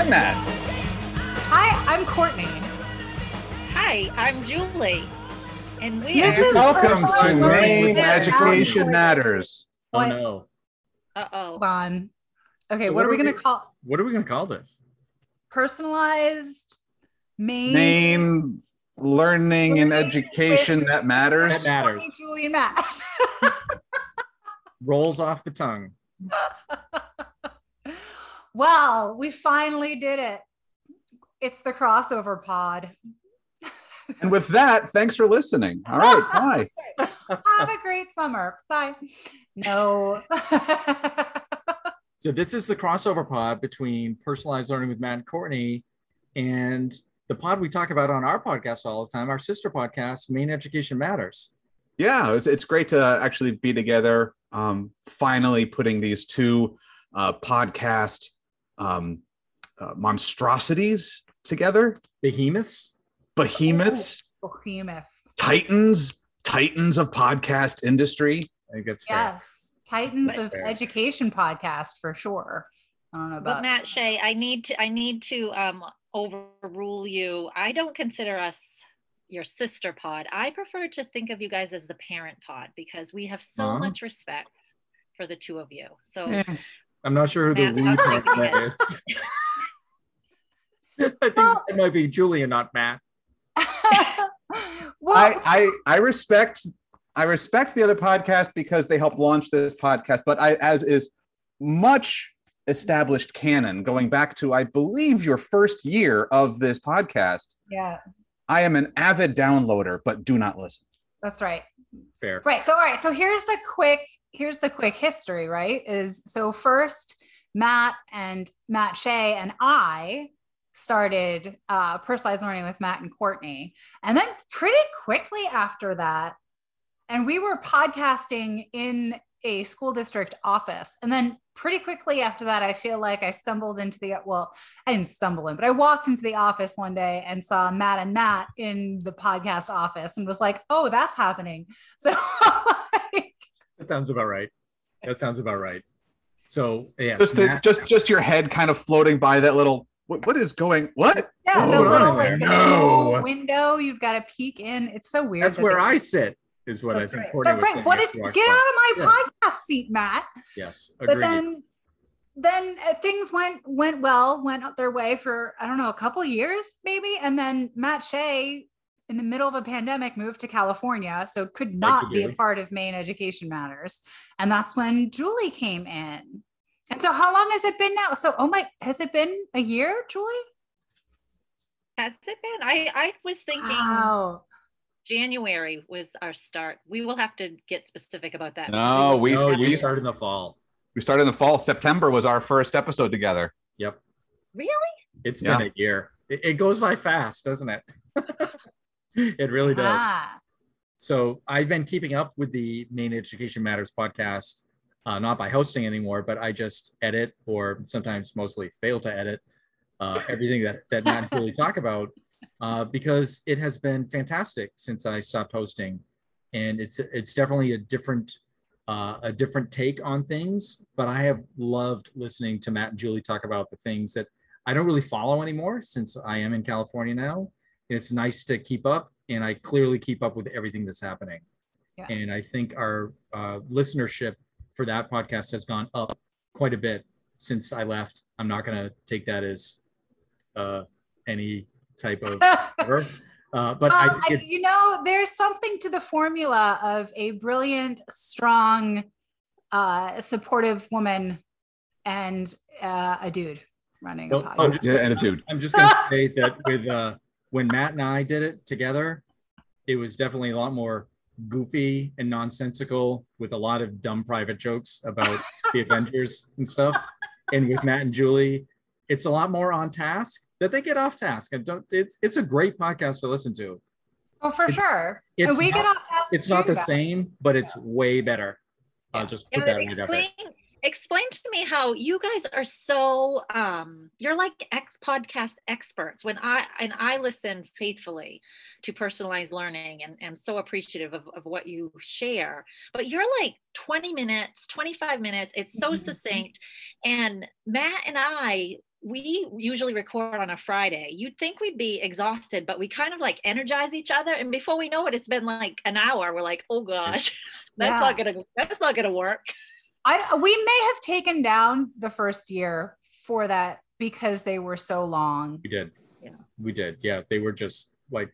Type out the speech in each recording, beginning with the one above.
Hi, I'm Matt. Hi, I'm Courtney. Hi, I'm Julie. And we This are. is Welcome personalized to learning Maine Education Matt. Matters. Oh no. Uh Hold oh. on. Okay, So what, are we going to call What are we gonna call this? personalized main Maine learning and education that matters. That matters. Courtney, Julie, and Matt. Rolls off the tongue. well, we finally did it. It's the crossover pod. And with that, thanks for listening. All right, bye. Have a great summer. Bye. No. So this is the crossover pod between personalized learning with Matt and Courtney and the pod we talk about on our podcast all the time, our sister podcast, Maine Education Matters. Yeah, it's, it's great to actually be together. Um, finally, putting these two uh, podcast um, uh, monstrosities together Behemoths. behemoths, Behemoth. titans, titans of podcast industry. I think that's fair. Yes. Titans But- of Education podcast for sure. I don't know about But Matt Shea, I need to I need to um overrule you. I don't consider us your sister pod. I prefer to think of you guys as the parent pod because we have so Huh? much respect for the two of you. So Eh, I'm not sure who the Matt, we I'm part thinking that is. I think Well- it might be Julia, not Matt. well, I, I I respect I respect the other podcast because they helped launch this podcast, but I as is much established canon going back to I believe your first year of this podcast. yeah, I am an avid downloader, but do not listen. that's right. Fair. Right. So all right. So here's the quick here's the quick history, right? Is so first Matt and Matt Shea and I started uh personalized learning with Matt and Courtney. And then pretty quickly after that, and we were podcasting in a school district office. And then pretty quickly after that, I feel like I stumbled into the well, I didn't stumble in, but I walked into the office one day and saw Matt and Matt in the podcast office and was like, oh, that's happening. So like, That sounds about right. That sounds about right. So yeah, Just the, Matt- just just your head kind of floating by that little what, what is going what? yeah, the Oh, little like the No. window you've got to peek in. It's so weird. that's that where they- I sit, is what That's I think. right. Courtney But was right, saying what is get call. out of my Yeah. podcast seat, Matt? Yes, agreed. but then then uh, things went went well went up their way for i don't know a couple years maybe and then matt shea in the middle of a pandemic moved to california so could not you be a part of maine education matters and that's when julie came in and so how long has it been now so oh my has it been a year julie has it been? I I was thinking wow January was our start. We will have to get specific about that. No, we- no, we- you started in the fall. We started in the fall. September was our first episode together. Yep, really it's Yeah. been a year. It, it goes by fast, doesn't it? it really does. Ah, So I've been keeping up with the Maine Education Matters podcast, uh, not by hosting anymore, but I just edit or sometimes mostly fail to edit uh, everything that, that Matt and Julie talk about uh, because it has been fantastic since I stopped hosting. And it's it's definitely a different uh, a different take on things, but I have loved listening to Matt and Julie talk about the things that I don't really follow anymore since I am in California now. And it's nice to keep up, and I clearly keep up with everything that's happening. Yeah. And I think our uh, listenership for that podcast has gone up quite a bit since I left. I'm not going to take that as uh, any type of whatever. Uh, but Um, I- it, you know, there's something to the formula of a brilliant, strong, uh, supportive woman and uh, a dude running Well, a podcast. I'm just- Yeah, and a dude. I'm just gonna say that with uh when Matt and I did it together, it was definitely a lot more goofy and nonsensical with a lot of dumb private jokes about the Avengers and stuff. And with Matt and Julie, it's a lot more on task that they get off task. And don't it's it's a great podcast to listen to. oh, for it- sure. it's and we not- get off task. It's not the same, but it's way better. Yeah. I'll just Yeah, put that right explain explain to me how you guys are so um you're like ex podcast experts when i and i listen faithfully to personalized learning and am so appreciative of, of what you share but you're like 20 minutes 25 minutes it's so Mhm. succinct and matt and i we usually record on a Friday. You'd think we'd be exhausted, but we kind of like energize each other. And before we know it, it's been like an hour. We're like, oh gosh, that's Yeah. not gonna that's not gonna work. I we may have taken down the first year for that because they were so long. We did. Yeah. We did. Yeah. They were just like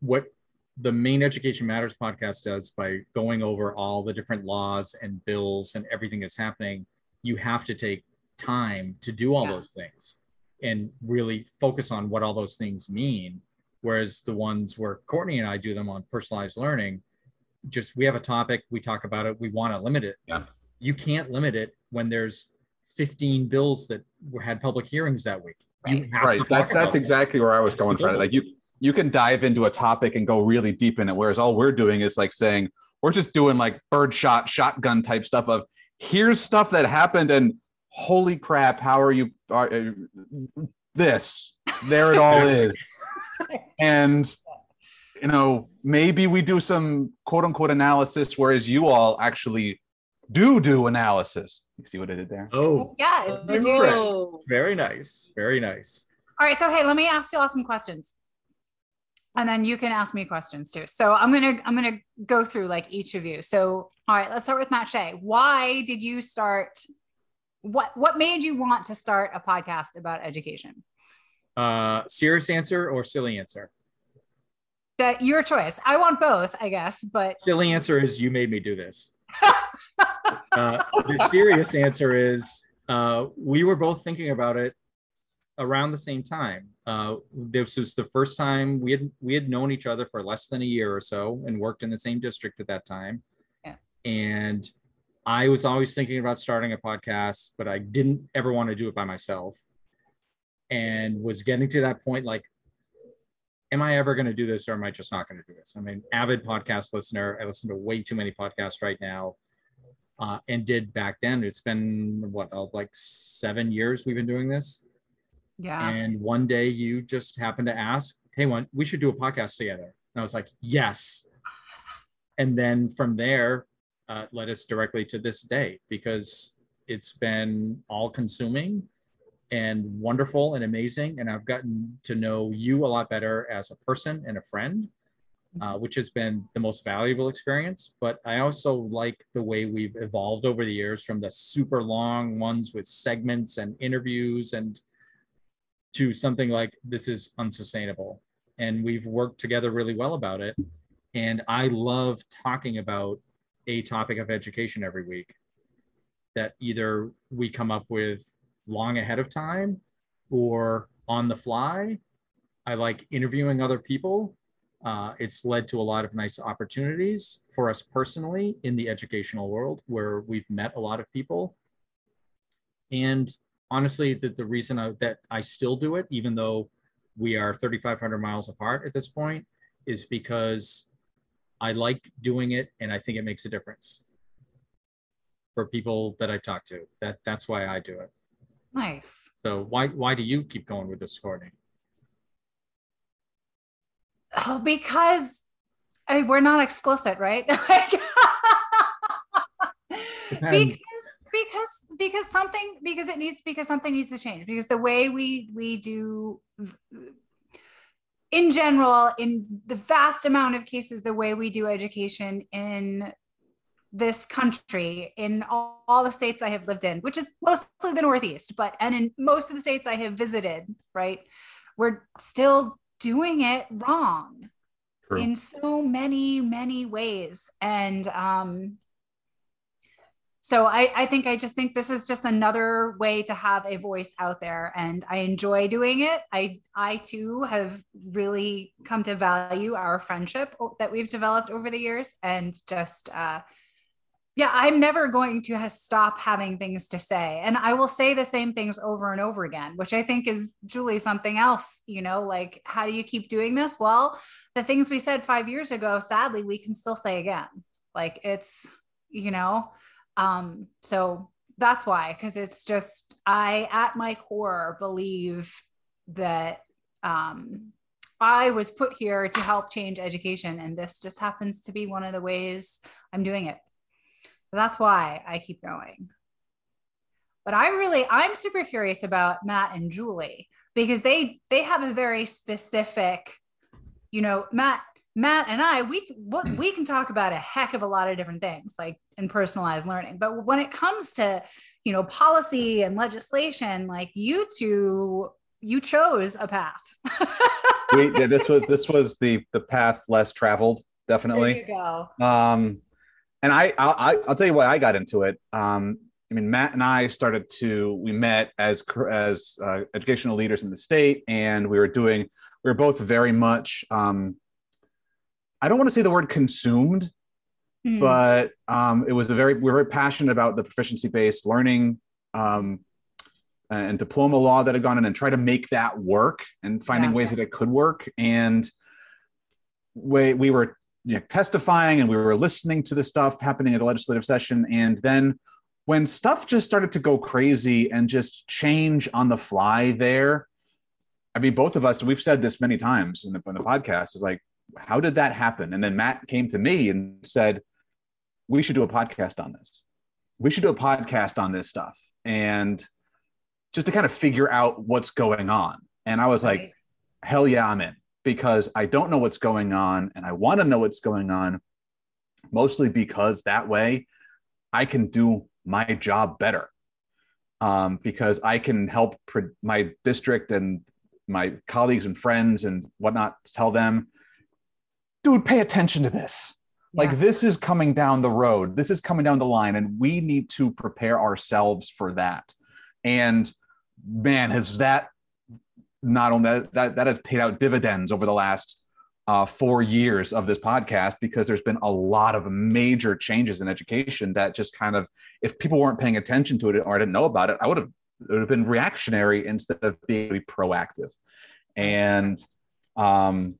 what the Maine Education Matters podcast does by going over all the different laws and bills and everything that's happening. You have to take time to do all Yeah. those things and really focus on what all those things mean. Whereas the ones where Courtney and I do them on personalized learning, just we have a topic, we talk about it, we want to limit it. Yeah. You can't limit it when there's 15 bills that were, had public hearings that week. You Right. have right to that's talk that's it. exactly where i was going for it like you you can dive into a topic and go really deep in it whereas all we're doing is like saying we're just doing like birdshot shotgun type stuff of here's stuff that happened and holy crap how are you are, uh, this there it all is and you know maybe we do some quote unquote analysis whereas you all actually do do analysis you see what i did there Oh, Yeah, it's the very do. nice. Very nice. Very nice. All right, so hey, let me ask you all some questions. And then you can ask me questions too. So I'm gonna I'm gonna go through like each of you. So all right, let's start with Matt Shea. Why did you start? What what made you want to start a podcast about education? Uh, serious answer or silly answer? That your choice. I want both, I guess, but Silly answer is you made me do this. Uh, the serious answer is uh, we were both thinking about it around the same time. Uh, this was the first time we had we had known each other for less than a year or so and worked in the same district at that time. Yeah. And I was always thinking about starting a podcast, but I didn't ever want to do it by myself. And was getting to that point like, am I ever going to do this or am I just not going to do this? I'm an avid podcast listener. I listen to way too many podcasts right now uh, and did back then. It's been what, uh, like seven years we've been doing this. yeah. And one day you just happened to ask, Hey, one, we should do a podcast together. And I was like, Yes. And then from there, uh, led us directly to this day because it's been all consuming and wonderful and amazing. And I've gotten to know you a lot better as a person and a friend, uh, which has been the most valuable experience. But I also like the way we've evolved over the years from the super long ones with segments and interviews and to something like this is unsustainable. And we've worked together really well about it. And I love talking about a topic of education every week that either we come up with long ahead of time or on the fly. I like interviewing other people. Uh, it's led to a lot of nice opportunities for us personally in the educational world where we've met a lot of people. And honestly, that the reason I, that I still do it, even though we are 3,500 miles apart at this point, is because I like doing it and I think it makes a difference for people that I talk to. That that's why I do it. Nice. So why why do you keep going with this, Courtney? Oh, because I, mean, we're not explicit, right? Because because because something because it needs because something needs to change because the way we we do in general in the vast amount of cases the way we do education in this country in all, all the states i have lived in which is mostly the northeast but and in most of the states i have visited right we're still doing it wrong True. in so many many ways and um so I, I think i just think this is just another way to have a voice out there and i enjoy doing it. I i too have really come to value our friendship that we've developed over the years and just uh yeah i'm never going to stop having things to say. And i will say the same things over and over again which i think is julie something else you know like how do you keep doing this? Well the things we said five years ago sadly we can still say again. Like it's you know um so that's why because it's just i at my core believe that um i was put here to help change education and this just happens to be one of the ways i'm doing it. That's why i keep going. But I really, I'm super curious about Matt and Julie because they they have a very specific, you know, Matt Matt and I, we what we can talk about a heck of a lot of different things, like in personalized learning. But when it comes to, you know, policy and legislation, like you two, you chose a path. we, yeah, this was this was the the path less traveled, definitely. There you go. Um, and I, I I'll tell you why I got into it. Um, I mean, Matt and I started to we met as as uh, educational leaders in the state, and we were doing we were both very much. Um, I don't want to say the word consumed, mm. but um, it was a very we were very passionate about the proficiency based learning um, and diploma law that had gone in and try to make that work and finding yeah. ways that it could work. And we we were you know, testifying and we were listening to the stuff happening at a legislative session, and then when stuff just started to go crazy and just change on the fly there i mean both of us we've said this many times in the, in the podcast is like how did that happen? And then matt came to me and said we should do a podcast on this. We should do a podcast on this stuff. And just to kind of figure out what's going on. And i was right. like hell yeah i'm in. Because i don't know what's going on and i want to know what's going on mostly because that way i can do my job better. Um, because I can help pre- my district and my colleagues and friends and whatnot tell them, dude, pay attention to this. Yeah. Like this is coming down the road. This is coming down the line, and we need to prepare ourselves for that. And man, has that not only that that, that has paid out dividends over the last uh, four years of this podcast because there's been a lot of major changes in education that just kind of, if people weren't paying attention to it or I didn't know about it, I would have, it would have been reactionary instead of being proactive. And um,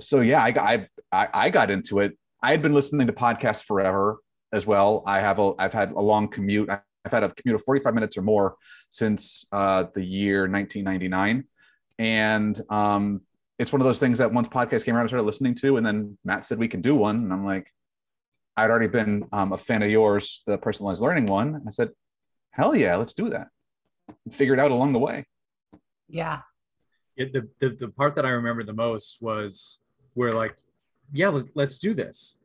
so, yeah, I, I, I got into it. I had been listening to podcasts forever as well. I have a, I've had a long commute. I've had a commute of 45 minutes or more since uh, the year 1999. And um, it's one of those things that once podcast came around, I started listening to, and then Matt said we can do one, and I'm like, I'd already been um, a fan of yours, the personalized learning one. I said, hell yeah, let's do that. Figure it out along the way. Yeah. It, the, the the part that I remember the most was we're like, yeah, let, us do this,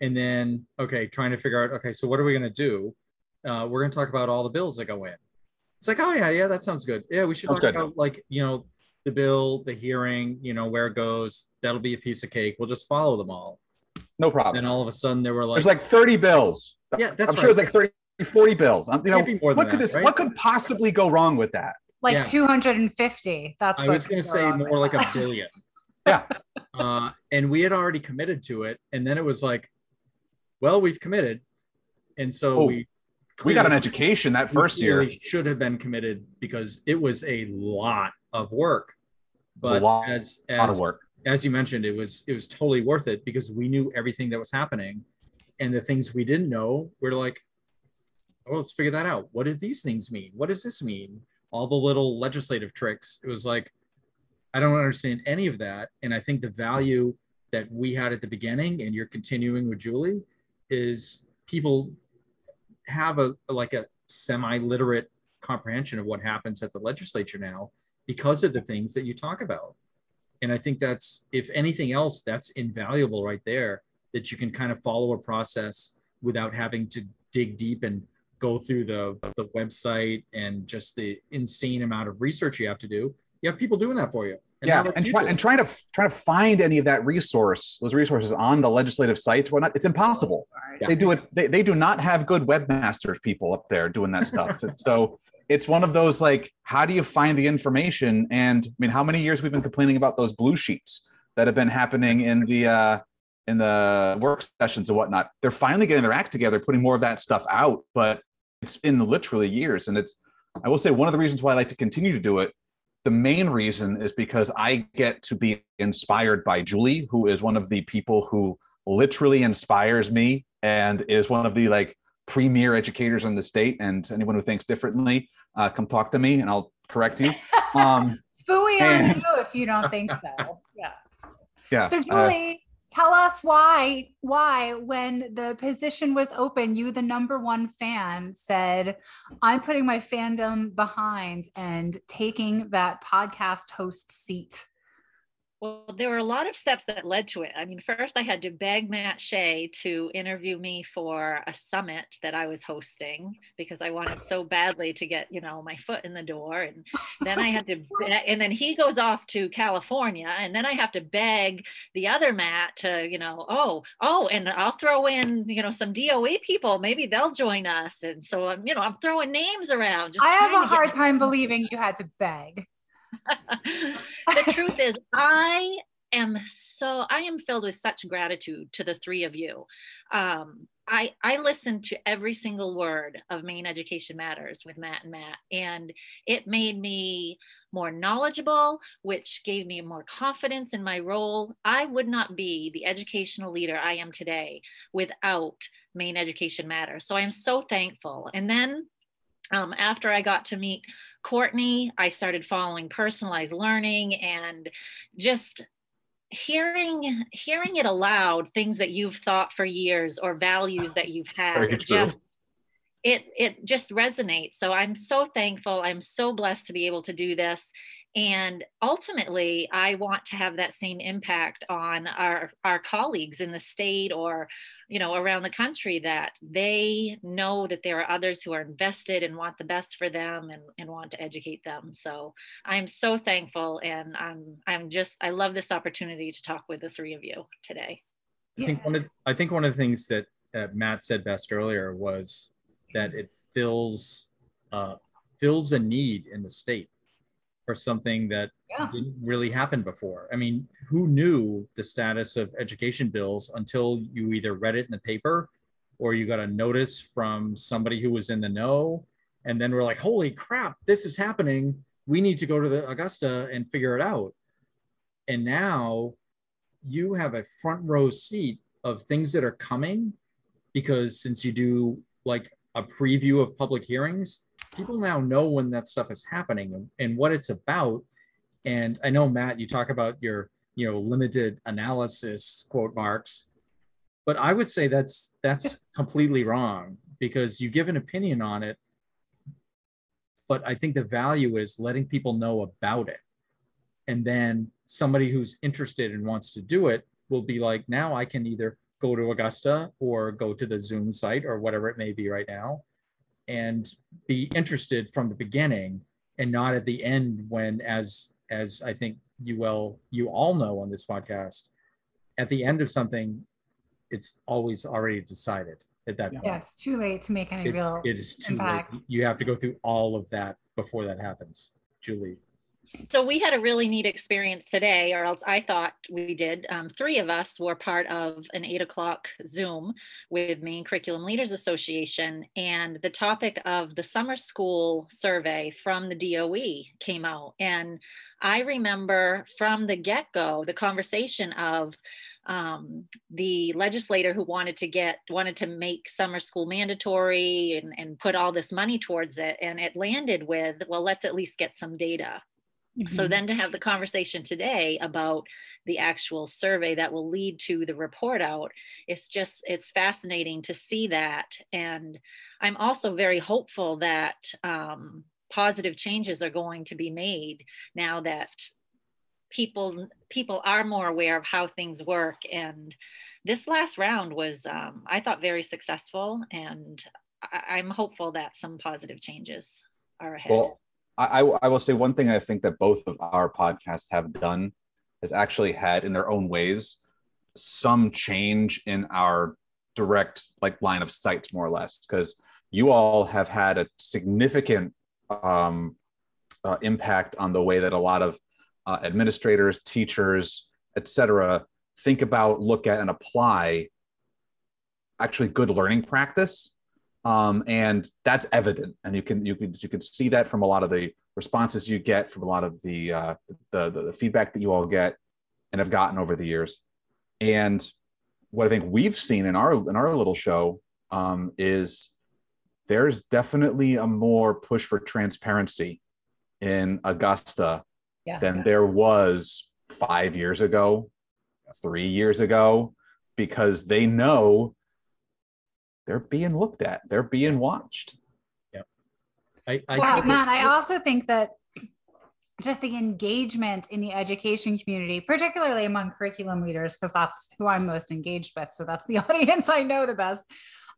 and then okay, trying to figure out okay, so what are we gonna do? Uh, we're gonna talk about all the bills that go in. It's like, oh yeah, yeah, that sounds good. Yeah, we should sounds talk good. about like you know the bill, the hearing, you know, where it goes, that'll be a piece of cake. We'll just follow them all. No problem. And all of a sudden there were like there's like 30 bills. Yeah, that's I'm right. sure it's like 30, 40 bills. I'm, you know, what could that, this right? what could possibly go wrong with that? Like yeah. 250. That's I was gonna say more like a billion. yeah. Uh, and we had already committed to it. And then it was like, well, we've committed. And so oh. we we got an education that first year should have been committed because it was a lot of work but lot, as as as you mentioned, it was it was totally worth it because we knew everything that was happening, and the things we didn't know, we're like, oh, let's figure that out. What did these things mean? What does this mean? All the little legislative tricks. It was like, I don't understand any of that, and I think the value that we had at the beginning, and you're continuing with Julie, is people have a like a semi-literate comprehension of what happens at the legislature now because of the things that you talk about. And I think that's, if anything else, that's invaluable right there that you can kind of follow a process without having to dig deep and go through the, the website and just the insane amount of research you have to do. You have people doing that for you. And yeah, and, try, and trying to try to find any of that resource, those resources on the legislative sites, whatnot, it's impossible. Yeah. They do it. They, they do not have good webmasters people up there doing that stuff. so it's one of those like how do you find the information and i mean how many years we've been complaining about those blue sheets that have been happening in the uh in the work sessions and whatnot they're finally getting their act together putting more of that stuff out but it's been literally years and it's i will say one of the reasons why i like to continue to do it the main reason is because i get to be inspired by julie who is one of the people who literally inspires me and is one of the like premier educators in the state and anyone who thinks differently uh, come talk to me and I'll correct you. Um, Fooey on you if you don't think so. Yeah. Yeah. So uh, Julie, tell us why why when the position was open you the number one fan said i'm putting my fandom behind and taking that podcast host seat well, there were a lot of steps that led to it. I mean, first I had to beg Matt Shea to interview me for a summit that I was hosting because I wanted so badly to get, you know, my foot in the door. And then I had to, and then he goes off to California, and then I have to beg the other Matt to, you know, oh, oh, and I'll throw in, you know, some DOE people. Maybe they'll join us. And so I'm, you know, I'm throwing names around. I have a hard time believing you had to beg. the truth is, I am so I am filled with such gratitude to the three of you. Um, I I listened to every single word of Maine Education Matters with Matt and Matt, and it made me more knowledgeable, which gave me more confidence in my role. I would not be the educational leader I am today without Maine Education Matters. So I am so thankful. And then um, after I got to meet Courtney, I started following personalized learning and just hearing hearing it aloud things that you've thought for years or values that you've had it just it it just resonates. So i'm so thankful. I'm so blessed to be able to do this and ultimately i want to have that same impact on our our colleagues in the state or you know around the country that they know that there are others who are invested and want the best for them and, and want to educate them. So i'm so thankful and i'm i'm just i love this opportunity to talk with the three of you today. I think one of i think one of the things that uh, matt said best earlier was that it fills uh, fills a need in the state for something that yeah. didn't really happen before. I mean, who knew the status of education bills until you either read it in the paper or you got a notice from somebody who was in the know and then we're like, "Holy crap, this is happening. We need to go to the Augusta and figure it out." And now you have a front row seat of things that are coming because since you do like a preview of public hearings, people now know when that stuff is happening and, and what it's about. And I know Matt, you talk about your you know limited analysis quote marks, but I would say that's that's completely wrong because you give an opinion on it. But I think the value is letting people know about it. And then somebody who's interested and wants to do it will be like, now I can either go to Augusta or go to the Zoom site or whatever it may be right now and be interested from the beginning and not at the end when as as i think you well you all know on this podcast at the end of something it's always already decided at that point. Yeah it's too late to make any it's, real it is too impact. late you have to go through all of that before that happens julie so we had a really neat experience today, or else I thought we did. Um, three of us were part of an eight o'clock Zoom with Maine Curriculum Leaders Association, and the topic of the summer school survey from the DOE came out. And I remember from the get go the conversation of um, the legislator who wanted to get wanted to make summer school mandatory and, and put all this money towards it and it landed with well let's at least get some data Mm-hmm. So then to have the conversation today about the actual survey that will lead to the report out, it's just, it's fascinating to see that. And I'm also very hopeful that um, positive changes are going to be made now that people people are more aware of how things work and this last round was um, i thought very successful and I, am hopeful that some positive changes are ahead well, I, I will say one thing I think that both of our podcasts have done has actually had in their own ways some change in our direct like line of sights more or less because you all have had a significant um, uh, impact on the way that a lot of uh, administrators teachers etc think about look at and apply actually good learning practice um, and that's evident and you can you can you can see that from a lot of the responses you get from a lot of the, uh, the, the the feedback that you all get and have gotten over the years and what i think we've seen in our in our little show um, is there's definitely a more push for transparency in augusta yeah, than yeah. there was five years ago three years ago because they know they're being looked at, they're being watched. I, I Wow, think it- man, I also think that just the engagement in the education community, particularly among curriculum leaders, because that's who I'm most engaged with. So that's the audience I know the best.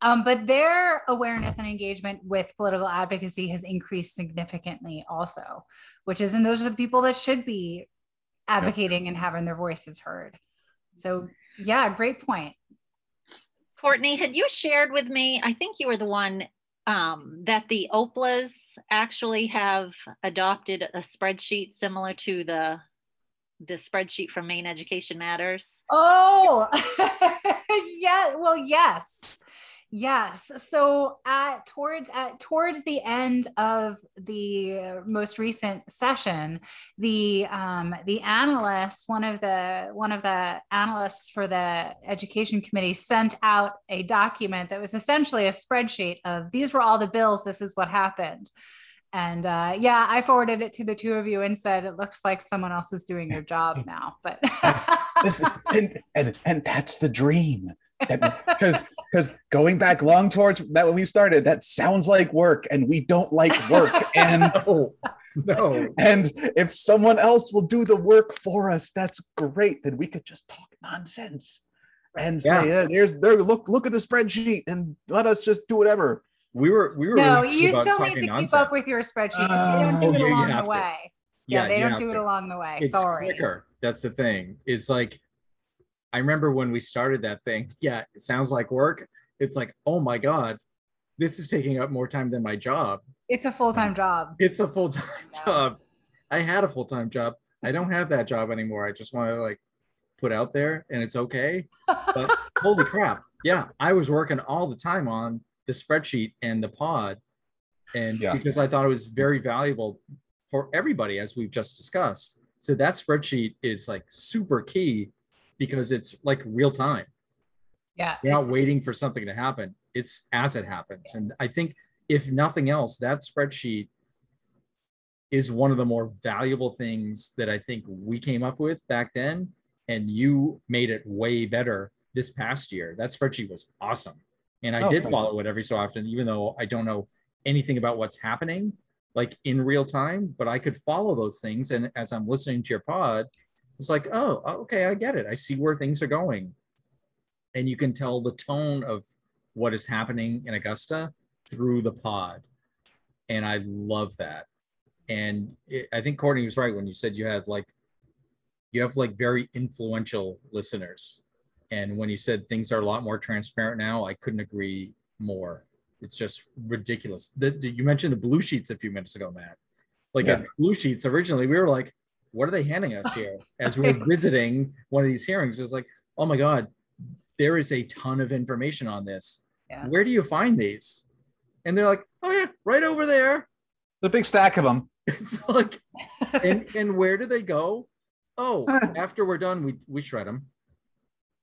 Um, but their awareness and engagement with political advocacy has increased significantly, also, which is, and those are the people that should be advocating and having their voices heard. So, yeah, great point. Courtney, had you shared with me? I think you were the one um, that the OPLAs actually have adopted a spreadsheet similar to the the spreadsheet from Maine Education Matters. Oh, yeah. Well, yes. Yes. So at towards at towards the end of the most recent session, the um, the analysts, one of the one of the analysts for the education committee, sent out a document that was essentially a spreadsheet of these were all the bills. This is what happened. And uh, yeah, I forwarded it to the two of you and said, it looks like someone else is doing your job now. But This is- and, and and that's the dream. Because because going back long towards that when we started, that sounds like work, and we don't like work. And no, no. and if someone else will do the work for us, that's great. Then we could just talk nonsense and say, Yeah. yeah, there's there. Look look at the spreadsheet and let us just do whatever. We were we were no, really you still need talking to keep nonsense. up with your spreadsheet. they don't do Oh, it yeah, you along have the to. way. Yeah, they don't have do it to. along the way. It's Sorry. quicker. That's the thing. Is like, I remember when we started that thing. Yeah, it sounds like work. It's like, oh my god, this is taking up more time than my job. It's a full time um, job. It's a full time Yeah. job. I had a full time job. I don't have that job anymore. I just want to like put out there, and it's okay. But holy crap, yeah, I was working all the time on the spreadsheet and the pod, and Yeah. because I thought it was very valuable for everybody, as we've just discussed. So that spreadsheet is like super key because it's like real time. yeah. You're not waiting for something to happen. It's as it happens. And I think if nothing else, that spreadsheet is one of the more valuable things that I think we came up with back then. And you made it way better this past year. That spreadsheet was awesome. And I Oh, did thank follow it every so often, even though I don't know anything about what's happening like in real time, but I could follow those things. And as I'm listening to your pod, it's like, oh, okay, I get it. I see where things are going and you can tell the tone of what is happening in Augusta through the pod. And I love that. And it, I think Courtney was right when you said you had like, you have like very influential listeners. And when you said things are a lot more transparent now, I couldn't agree more. It's just ridiculous. The, the- you mentioned the blue sheets a few minutes ago, Matt. Like Yeah. blue sheets originally, we were like, what are they handing us here? As we we're visiting one of these hearings, it was like, oh my God, there is a ton of information on this. Yeah. Where do you find these? And they're like, oh yeah, right over there. The big stack of them. It's like, and and where do they go? Oh, after we're done, we we shred them.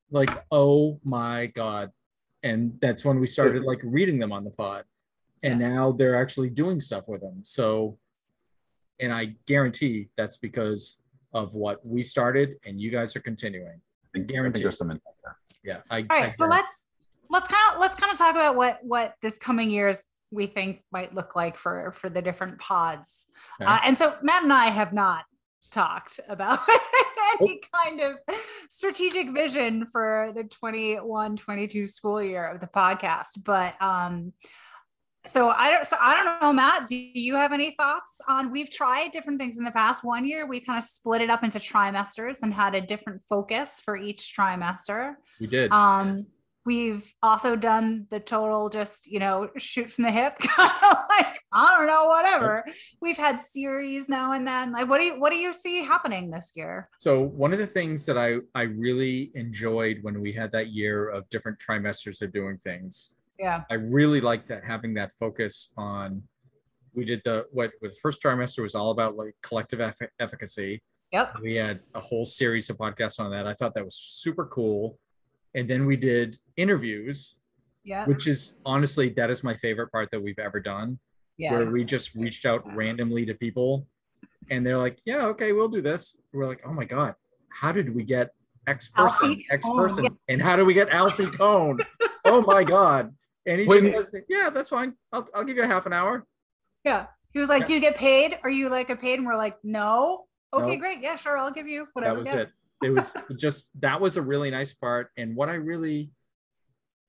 Like, oh my god! And that's when we started like reading them on the pod, and now they're actually doing stuff with them. So, and I guarantee that's because of what we started, and you guys are continuing. I think Guaranteed. there's some in there. Yeah. I, All I so let's let's kind of let's kind of talk about what what this coming years we think might look like for for the different pods. Okay. Uh, and so Matt and I have not talked about any kind of strategic vision for the 21 22 school year of the podcast but um so I don't so I don't know Matt do you have any thoughts on we've tried different things in the past one year we kind of split it up into trimesters and had a different focus for each trimester we did. um, we've also done the total just, you know, shoot from the hip, kind of like, I don't know, whatever. We've had series now and then. Like, what do you what do you see happening this year? So one of the things that I I really enjoyed when we had that year of different trimesters of doing things, Yeah. I really liked that having that focus on. We did the what the first trimester was all about like collective effi- efficacy. Yep. We had a whole series of podcasts on that. I thought that was super cool. And then we did interviews, Yeah. which is honestly that is my favorite part that we've ever done Yeah. where we just reached out randomly to people and they're like, yeah, okay, we'll do this. We're like, oh my God, how did we get X person, Alfie X person. yeah. And how do we get Alfie Kohn? oh my God. And he When- just says, yeah, that's fine. I'll, I'll give you a half an hour. Yeah. He was like, Yeah. Do you get paid? Are you like a paid? And we're like, No. Okay, No. great. Yeah, sure. I'll give you whatever. that was yeah. it. It was just, that was a really nice part. And what I really,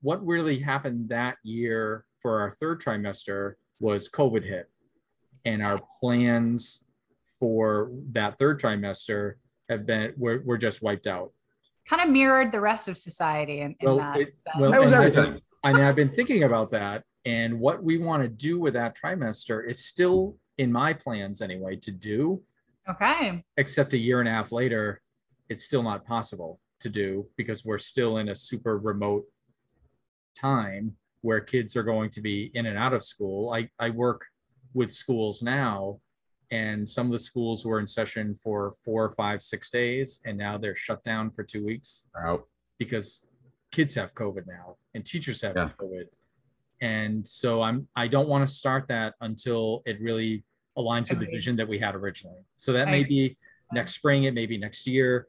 what really happened that year for our third trimester was COVID hit. And our plans for that third trimester have been, were, were just wiped out. Kind of mirrored the rest of society in, in Well, that it- sense. well, That was and everything. And I've been thinking about that. And what we want to do with that trimester is still in my plans anyway to do, okay. except a year and a half later, it's still not possible to do because we're still in a super remote time where kids are going to be in and out of school. I, I work with schools now, and some of the schools were in session for four, five, six days, and now they're shut down for two weeks Out. because kids have COVID now and teachers have Yeah. COVID. And so I'm I don't want to start that until it really aligns with the vision that we had originally. So that I may agree. be next spring, it may be next year.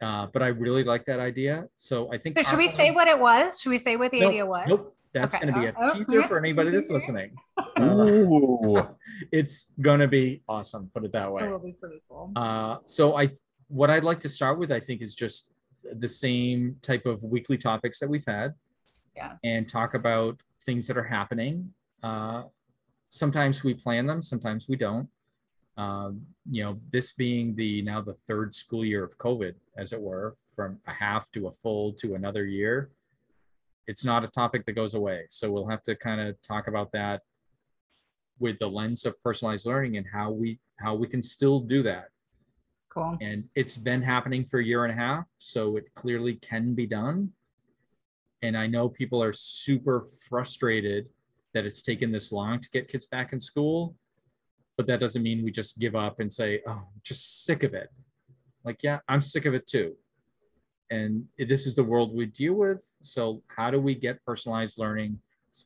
Uh, but I really like that idea. So I think So should our we say what it was? Should we say what the Nope, idea was? Nope. That's Okay. going to be a Oh, teaser okay. for anybody that's listening. Uh, Ooh. it's going to be awesome. Put it that way. It will be pretty cool. Uh, so I, what I'd like to start with, I think, is just the same type of weekly topics that we've had. Yeah. And talk about things that are happening. Uh, sometimes we plan them, sometimes we don't. Um, you know, this being the now the third school year of COVID, as it were, from a half to a full to another year. It's not a topic that goes away. So we'll have to kind of talk about that with the lens of personalized learning and how we how we can still do that Cool. and it's been happening for a year and a half so it clearly can be done. And i know people are super frustrated that it's taken this long to get kids back in school but that doesn't mean we just give up and say oh i'm just sick of it. Like yeah i'm sick of it too. And this is the world we deal with so how do we get personalized learning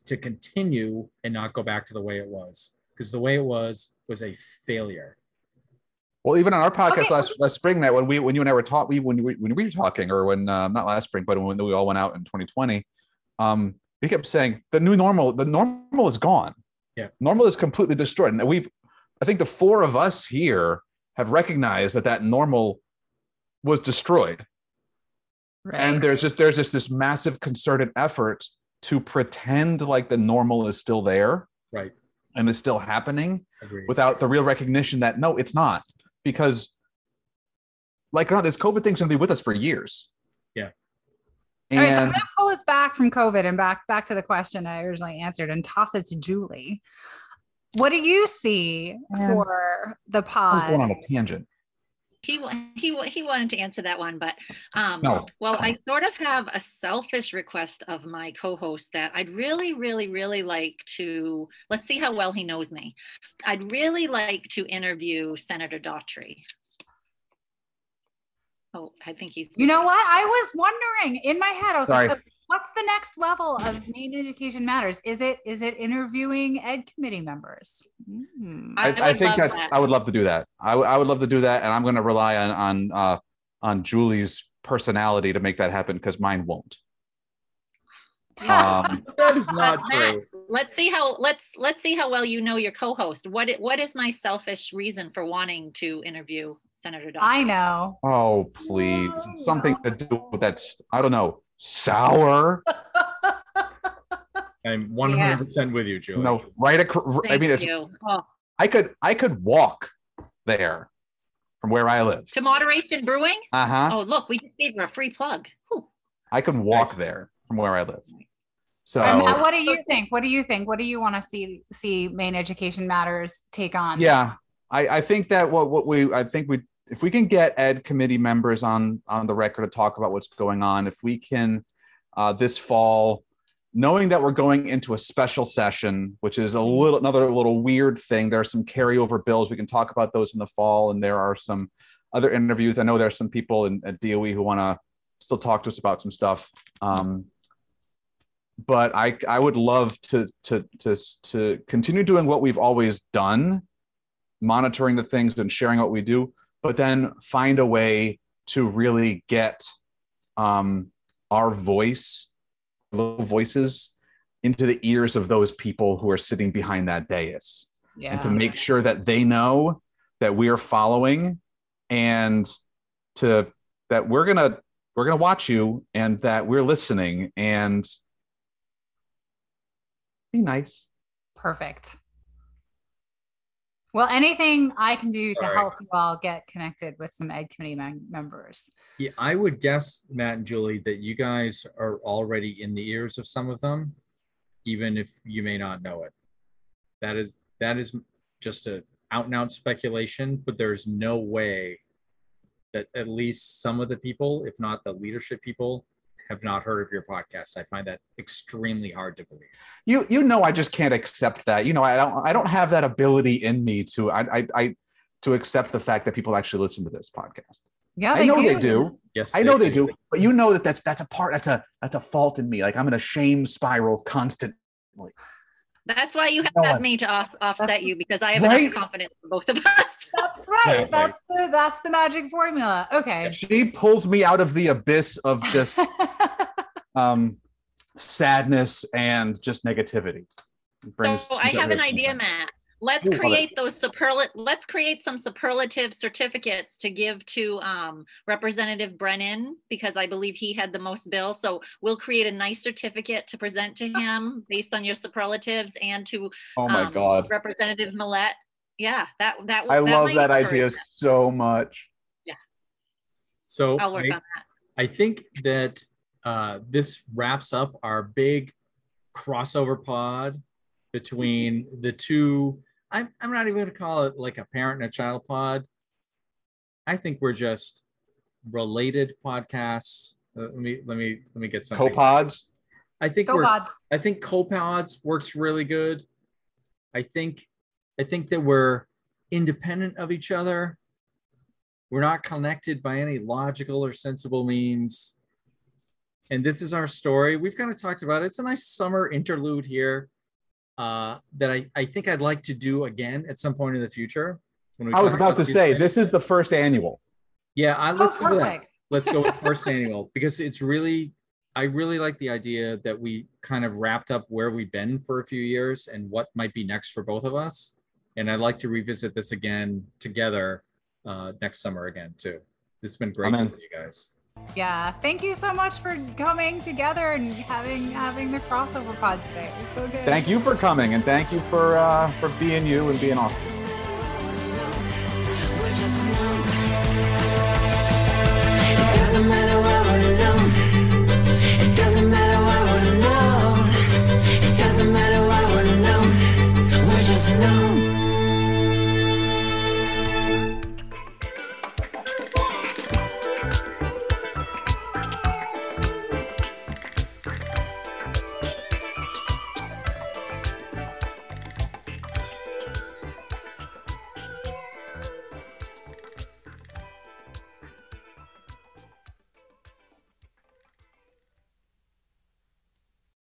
to continue and not go back to the way it was? Because the way it was was a failure Well, even on our podcast Okay. last, last spring, that when we when you and I were taught, we when we when we were talking, or when uh, not last spring, but when we all went out in 2020, um, we kept saying the new normal, the normal is gone. Yeah. normal is completely destroyed, and we've, I think the four of us here have recognized that that normal was destroyed, Right. and there's just there's just this massive concerted effort to pretend like the normal is still there right and is still happening agree without the real recognition that no, it's not because like not this COVID thing's gonna be with us for years. Yeah. All right, so I'm gonna pull us back from COVID and back back to the question I originally answered and toss it to Julie. What do you see Man. for the I was pod? going on a tangent. He he he wanted to answer that one, but um, No, well, I sort of have a selfish request of my co-host that I'd really, really, really like to. Let's see how well he knows me. I'd really like to interview Senator Daughtry. Oh, I think he's. You know what? I was wondering in my head. I was Sorry. like, "What's the next level of Maine Education Matters? Is it is it interviewing ed committee members?" Hmm. I, I I, think that's that. I would love to do that. I, w- I would love to do that, and I'm gonna rely on on uh on Julie's personality to make that happen because mine won't. Um, that is not Matt, true Let's see how let's let's see how well you know your co-host. What i- what is my selfish reason for wanting to interview Senator Daughtry? I know. oh please, something to do with that's I don't know sour. i'm 100% with you julie No, right. Ac- I mean, if you. Oh, I could I could walk there from where I live. to Moderation Brewing. Uh huh. Oh, look, we just gave her a free plug. Whew. I can walk Nice. there from where I live. So And Matt, what do you think? What do you think? What do you want to see see Maine Education Matters take on? yeah, I, I think that what what we I think we if we can get ed committee members on on the record to talk about what's going on, if we can uh, this fall, knowing that we're going into a special session, which is a little another little weird thing. There are some carryover bills. We can talk about those in the fall, and there are some other interviews. I know there are some people in, at DOE who want to still talk to us about some stuff. Um, but I I would love to to to to continue doing what we've always done, monitoring the things and sharing what we do, but then find a way to really get um, our voice, little voices, into the ears of those people who are sitting behind that dais, Yeah. and to make sure that they know that we are following, and to that we're gonna we're gonna watch you, and that we're listening, and be nice. Perfect. Well, anything I can do to help you all get connected with some Ed Committee mem- members. Yeah, I would guess, Matt and Julie, that you guys are already in the ears of some of them, even if you may not know it. That is that is just a out and out speculation, but there's no way that at least some of the people, if not the leadership people, have not heard of your podcast. I find that extremely hard to believe. you you know I just can't accept that. You know, I don't I don't have that ability in me to I I, I to accept the fact that people actually listen to this podcast. Yeah, I know do. they do. Yes, I know they do, but you know that that's that's a part that's a that's a fault in me. Like I'm in a shame spiral constant. That's why you have No, to me to off, offset That's- you because I have Right? enough confidence in both of us. That's right. Exactly. That's the that's the magic formula. Okay. She pulls me out of the abyss of just um sadness and just negativity. Brings- so I have an idea. Matt. Let's Ooh, love it. create those superlat. Let's create some superlative certificates to give to um, Representative Brennan because I believe he had the most bill. So we'll create a nice certificate to present to him based on your superlatives and to Oh my um, god. Representative Millett. Yeah, that that. I that love that idea them. so much. Yeah so I'll work I- on that. I think that uh, this wraps up our big crossover pod between the two. I'm, I'm not even going to call it like a parent and a child pod. I think we're just related podcasts. Uh, let me let me let me get something. Copods. I think Go we're. I think copods works really good. I think I think that we're independent of each other. We're not connected by any logical or sensible means. And this is our story. We've kind of talked about it. It's a nice summer interlude here uh, that I, I think I'd like to do again at some point in the future. when we I was talk about to say things. this is the first annual. Yeah, I Oh, let's go with that let's go with first annual because it's really i really like the idea that we kind of wrapped up where we've been for a few years and what might be next for both of us and i'd like to revisit this again together uh, next summer again too this has been great to you guys Yeah. Thank you so much for coming together and having having the crossover pod today. It was so good. Thank you for coming and thank you for uh, for being you and being awesome. We're just numb. It doesn't matter why